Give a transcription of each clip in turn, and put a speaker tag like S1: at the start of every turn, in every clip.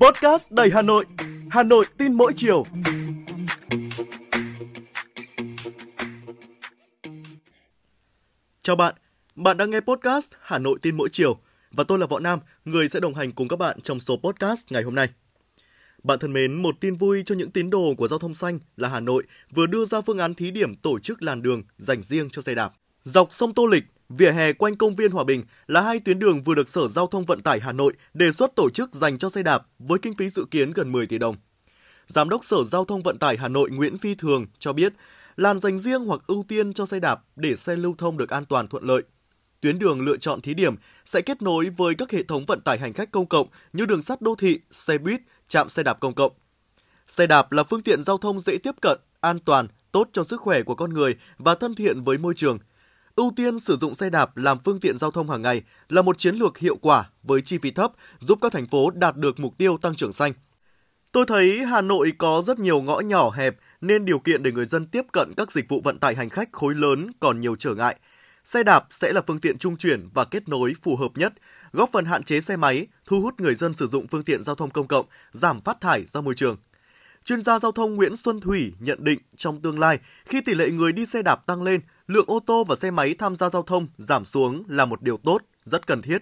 S1: Podcast đầy Hà Nội, Hà Nội tin mỗi chiều. Chào bạn, bạn đang nghe podcast Hà Nội tin mỗi chiều và tôi là Võ Nam, người sẽ đồng hành cùng các bạn trong số podcast ngày hôm nay. Bạn thân mến, một tin vui cho những tín đồ của giao thông xanh là Hà Nội vừa đưa ra phương án thí điểm tổ chức làn đường dành riêng cho xe đạp. Dọc sông Tô Lịch, vỉa hè quanh công viên Hòa Bình là hai tuyến đường vừa được Sở Giao thông Vận tải Hà Nội đề xuất tổ chức dành cho xe đạp với kinh phí dự kiến gần 10 tỷ đồng. Giám đốc Sở Giao thông Vận tải Hà Nội Nguyễn Phi Thường cho biết, làn dành riêng hoặc ưu tiên cho xe đạp để xe lưu thông được an toàn thuận lợi. Tuyến đường lựa chọn thí điểm sẽ kết nối với các hệ thống vận tải hành khách công cộng như đường sắt đô thị, xe buýt, trạm xe đạp công cộng. Xe đạp là phương tiện giao thông dễ tiếp cận, an toàn, tốt cho sức khỏe của con người và thân thiện với môi trường. Ưu tiên sử dụng xe đạp làm phương tiện giao thông hàng ngày là một chiến lược hiệu quả với chi phí thấp giúp các thành phố đạt được mục tiêu tăng trưởng xanh. Tôi thấy Hà Nội có rất nhiều ngõ nhỏ hẹp nên điều kiện để người dân tiếp cận các dịch vụ vận tải hành khách khối lớn còn nhiều trở ngại. Xe đạp sẽ là phương tiện trung chuyển và kết nối phù hợp nhất, góp phần hạn chế xe máy, thu hút người dân sử dụng phương tiện giao thông công cộng, giảm phát thải ra môi trường. Chuyên gia giao thông Nguyễn Xuân Thủy nhận định trong tương lai, khi tỷ lệ người đi xe đạp tăng lên, lượng ô tô và xe máy tham gia giao thông giảm xuống là một điều tốt, rất cần thiết.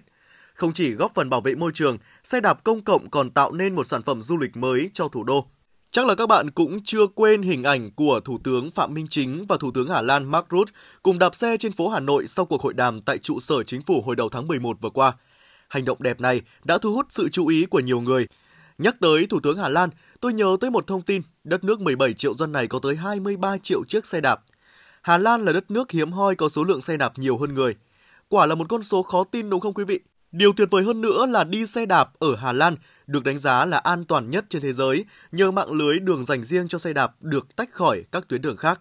S1: Không chỉ góp phần bảo vệ môi trường, xe đạp công cộng còn tạo nên một sản phẩm du lịch mới cho thủ đô. Chắc là các bạn cũng chưa quên hình ảnh của Thủ tướng Phạm Minh Chính và Thủ tướng Hà Lan Mark Rutte cùng đạp xe trên phố Hà Nội sau cuộc hội đàm tại trụ sở chính phủ hồi đầu tháng 11 vừa qua. Hành động đẹp này đã thu hút sự chú ý của nhiều người. Nhắc tới Thủ tướng Hà Lan, tôi nhớ tới một thông tin, đất nước 17 triệu dân này có tới 23 triệu chiếc xe đạp. Hà Lan là đất nước hiếm hoi có số lượng xe đạp nhiều hơn người. Quả là một con số khó tin đúng không quý vị? Điều tuyệt vời hơn nữa là đi xe đạp ở Hà Lan được đánh giá là an toàn nhất trên thế giới nhờ mạng lưới đường dành riêng cho xe đạp được tách khỏi các tuyến đường khác.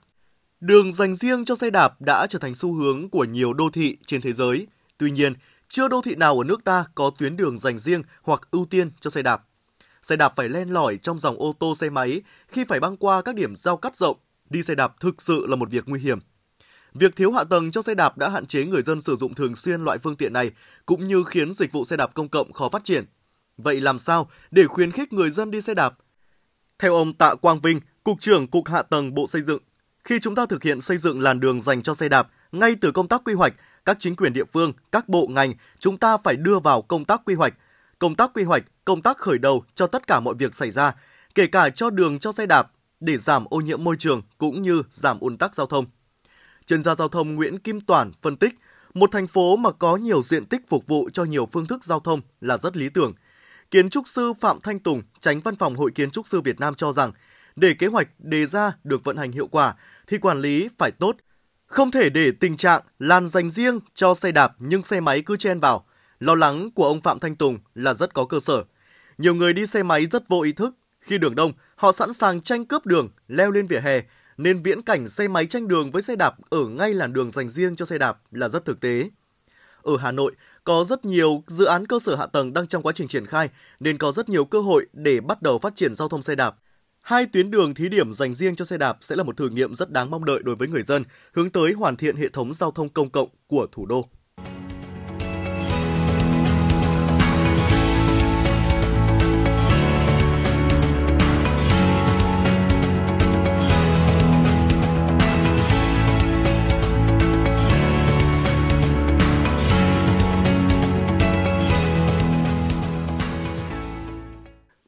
S1: Đường dành riêng cho xe đạp đã trở thành xu hướng của nhiều đô thị trên thế giới. Tuy nhiên, chưa đô thị nào ở nước ta có tuyến đường dành riêng hoặc ưu tiên cho xe đạp. Xe đạp phải len lỏi trong dòng ô tô xe máy khi phải băng qua các điểm giao cắt rộng. Đi xe đạp thực sự là một việc nguy hiểm. Việc thiếu hạ tầng cho xe đạp đã hạn chế người dân sử dụng thường xuyên loại phương tiện này, cũng như khiến dịch vụ xe đạp công cộng khó phát triển. Vậy làm sao để khuyến khích người dân đi xe đạp? Theo ông Tạ Quang Vinh, Cục trưởng Cục Hạ tầng Bộ Xây dựng, khi chúng ta thực hiện xây dựng làn đường dành cho xe đạp, ngay từ công tác quy hoạch, các chính quyền địa phương, các bộ ngành, chúng ta phải đưa vào công tác quy hoạch. Công tác quy hoạch, công tác khởi đầu cho tất cả mọi việc xảy ra, kể cả cho đường cho xe đạp, để giảm ô nhiễm môi trường cũng như giảm ùn tắc giao thông. Chuyên gia giao thông Nguyễn Kim Toản phân tích, một thành phố mà có nhiều diện tích phục vụ cho nhiều phương thức giao thông là rất lý tưởng. Kiến trúc sư Phạm Thanh Tùng, tránh văn phòng Hội Kiến trúc sư Việt Nam cho rằng, để kế hoạch đề ra được vận hành hiệu quả thì quản lý phải tốt, không thể để tình trạng làn dành riêng cho xe đạp nhưng xe máy cứ chen vào. Lo lắng của ông Phạm Thanh Tùng là rất có cơ sở. Nhiều người đi xe máy rất vô ý thức. Khi đường đông, họ sẵn sàng tranh cướp đường, leo lên vỉa hè, nên viễn cảnh xe máy tranh đường với xe đạp ở ngay làn đường dành riêng cho xe đạp là rất thực tế. Ở Hà Nội, có rất nhiều dự án cơ sở hạ tầng đang trong quá trình triển khai, nên có rất nhiều cơ hội để bắt đầu phát triển giao thông xe đạp. Hai tuyến đường thí điểm dành riêng cho xe đạp sẽ là một thử nghiệm rất đáng mong đợi đối với người dân, hướng tới hoàn thiện hệ thống giao thông công cộng của thủ đô.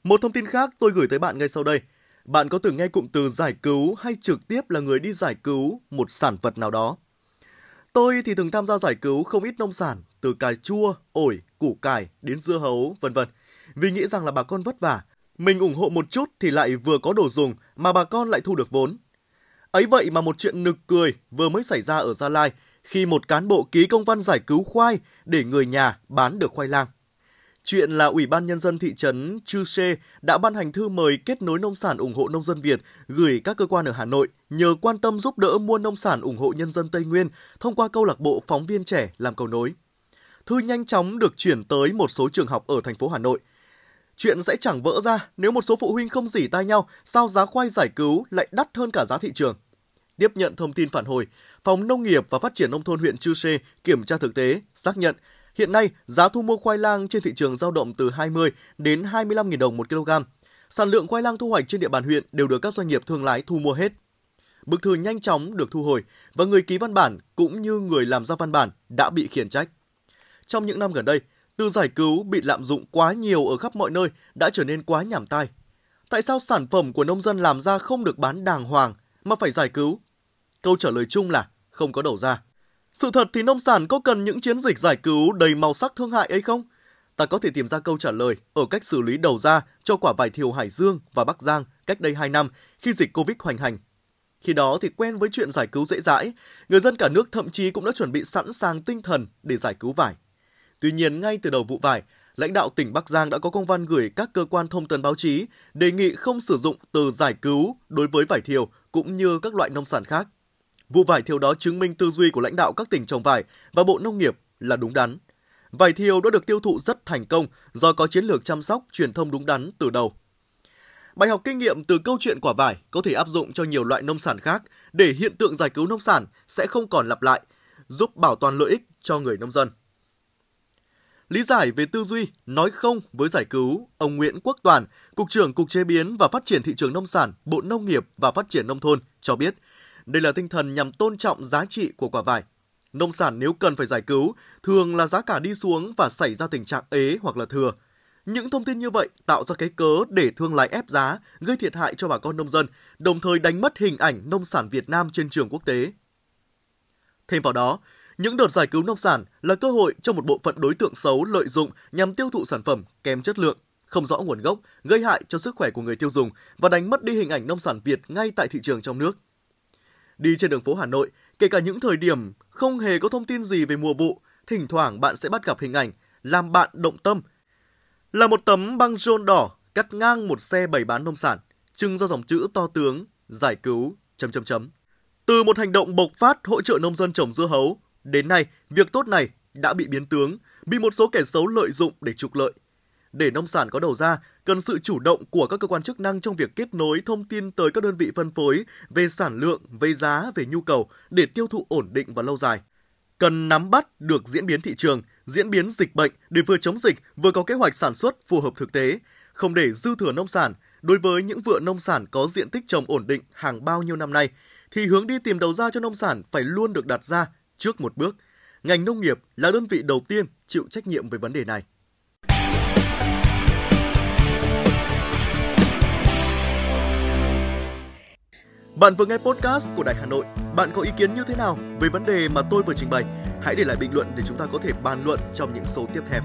S1: Một thông tin khác tôi gửi tới bạn ngay sau đây. Bạn có từng nghe cụm từ giải cứu hay trực tiếp là người đi giải cứu một sản vật nào đó? Tôi thì từng tham gia giải cứu không ít nông sản, từ cà chua, ổi, củ cải đến dưa hấu, vân vân. Vì nghĩ rằng là bà con vất vả, mình ủng hộ một chút thì lại vừa có đồ dùng mà bà con lại thu được vốn. Ấy vậy mà một chuyện nực cười vừa mới xảy ra ở Gia Lai khi một cán bộ ký công văn giải cứu khoai để người nhà bán được khoai lang. Chuyện là Ủy ban Nhân dân thị trấn Chư Sê đã ban hành thư mời kết nối nông sản ủng hộ nông dân Việt gửi các cơ quan ở Hà Nội nhờ quan tâm giúp đỡ mua nông sản ủng hộ nhân dân Tây Nguyên thông qua câu lạc bộ phóng viên trẻ làm cầu nối. Thư nhanh chóng được chuyển tới một số trường học ở thành phố Hà Nội. Chuyện sẽ chẳng vỡ ra nếu một số phụ huynh không dỉ tai nhau sao giá khoai giải cứu lại đắt hơn cả giá thị trường. Tiếp nhận thông tin phản hồi, Phòng Nông nghiệp và Phát triển Nông thôn huyện Chư Sê kiểm tra thực tế, xác nhận Hiện nay, giá thu mua khoai lang trên thị trường giao động từ 20 đến 25.000 đồng một kg. Sản lượng khoai lang thu hoạch trên địa bàn huyện đều được các doanh nghiệp thương lái thu mua hết. Bức thư nhanh chóng được thu hồi và người ký văn bản cũng như người làm ra văn bản đã bị khiển trách. Trong những năm gần đây, từ giải cứu bị lạm dụng quá nhiều ở khắp mọi nơi đã trở nên quá nhảm tai. Tại sao sản phẩm của nông dân làm ra không được bán đàng hoàng mà phải giải cứu? Câu trả lời chung là không có đầu ra. Sự thật thì nông sản có cần những chiến dịch giải cứu đầy màu sắc thương hại ấy không? Ta có thể tìm ra câu trả lời ở cách xử lý đầu ra cho quả vải thiều Hải Dương và Bắc Giang cách đây 2 năm khi dịch Covid hoành hành. Khi đó thì quen với chuyện giải cứu dễ dãi, người dân cả nước thậm chí cũng đã chuẩn bị sẵn sàng tinh thần để giải cứu vải. Tuy nhiên, ngay từ đầu vụ vải, lãnh đạo tỉnh Bắc Giang đã có công văn gửi các cơ quan thông tấn báo chí đề nghị không sử dụng từ giải cứu đối với vải thiều cũng như các loại nông sản khác. Vụ vải thiều đó chứng minh tư duy của lãnh đạo các tỉnh trồng vải và Bộ Nông nghiệp là đúng đắn. Vải thiều đã được tiêu thụ rất thành công do có chiến lược chăm sóc, truyền thông đúng đắn từ đầu. Bài học kinh nghiệm từ câu chuyện quả vải có thể áp dụng cho nhiều loại nông sản khác để hiện tượng giải cứu nông sản sẽ không còn lặp lại, giúp bảo toàn lợi ích cho người nông dân. Lý giải về tư duy nói không với giải cứu, ông Nguyễn Quốc Toàn, Cục trưởng Cục Chế biến và Phát triển Thị trường Nông sản, Bộ Nông nghiệp và Phát triển Nông thôn cho biết, đây là tinh thần nhằm tôn trọng giá trị của quả vải. Nông sản nếu cần phải giải cứu, thường là giá cả đi xuống và xảy ra tình trạng ế hoặc là thừa. Những thông tin như vậy tạo ra cái cớ để thương lái ép giá, gây thiệt hại cho bà con nông dân, đồng thời đánh mất hình ảnh nông sản Việt Nam trên trường quốc tế. Thêm vào đó, những đợt giải cứu nông sản là cơ hội cho một bộ phận đối tượng xấu lợi dụng nhằm tiêu thụ sản phẩm kém chất lượng, không rõ nguồn gốc, gây hại cho sức khỏe của người tiêu dùng và đánh mất đi hình ảnh nông sản Việt ngay tại thị trường trong nước. Đi trên đường phố Hà Nội, kể cả những thời điểm không hề có thông tin gì về mùa vụ, thỉnh thoảng bạn sẽ bắt gặp hình ảnh làm bạn động tâm. Là một tấm băng rôn đỏ cắt ngang một xe bày bán nông sản, trưng ra dòng chữ to tướng, giải cứu, chấm chấm chấm. Từ một hành động bộc phát hỗ trợ nông dân trồng dưa hấu, đến nay việc tốt này đã bị biến tướng, bị một số kẻ xấu lợi dụng để trục lợi. Để nông sản có đầu ra, cần sự chủ động của các cơ quan chức năng trong việc kết nối thông tin tới các đơn vị phân phối về sản lượng, về giá, về nhu cầu để tiêu thụ ổn định và lâu dài. Cần nắm bắt được diễn biến thị trường, diễn biến dịch bệnh để vừa chống dịch, vừa có kế hoạch sản xuất phù hợp thực tế, không để dư thừa nông sản. Đối với những vựa nông sản có diện tích trồng ổn định hàng bao nhiêu năm nay, thì hướng đi tìm đầu ra cho nông sản phải luôn được đặt ra trước một bước. Ngành nông nghiệp là đơn vị đầu tiên chịu trách nhiệm về vấn đề này. Bạn vừa nghe podcast của Đài Hà Nội. Bạn có ý kiến như thế nào về vấn đề mà tôi vừa trình bày? Hãy để lại bình luận để chúng ta có thể bàn luận trong những số tiếp theo.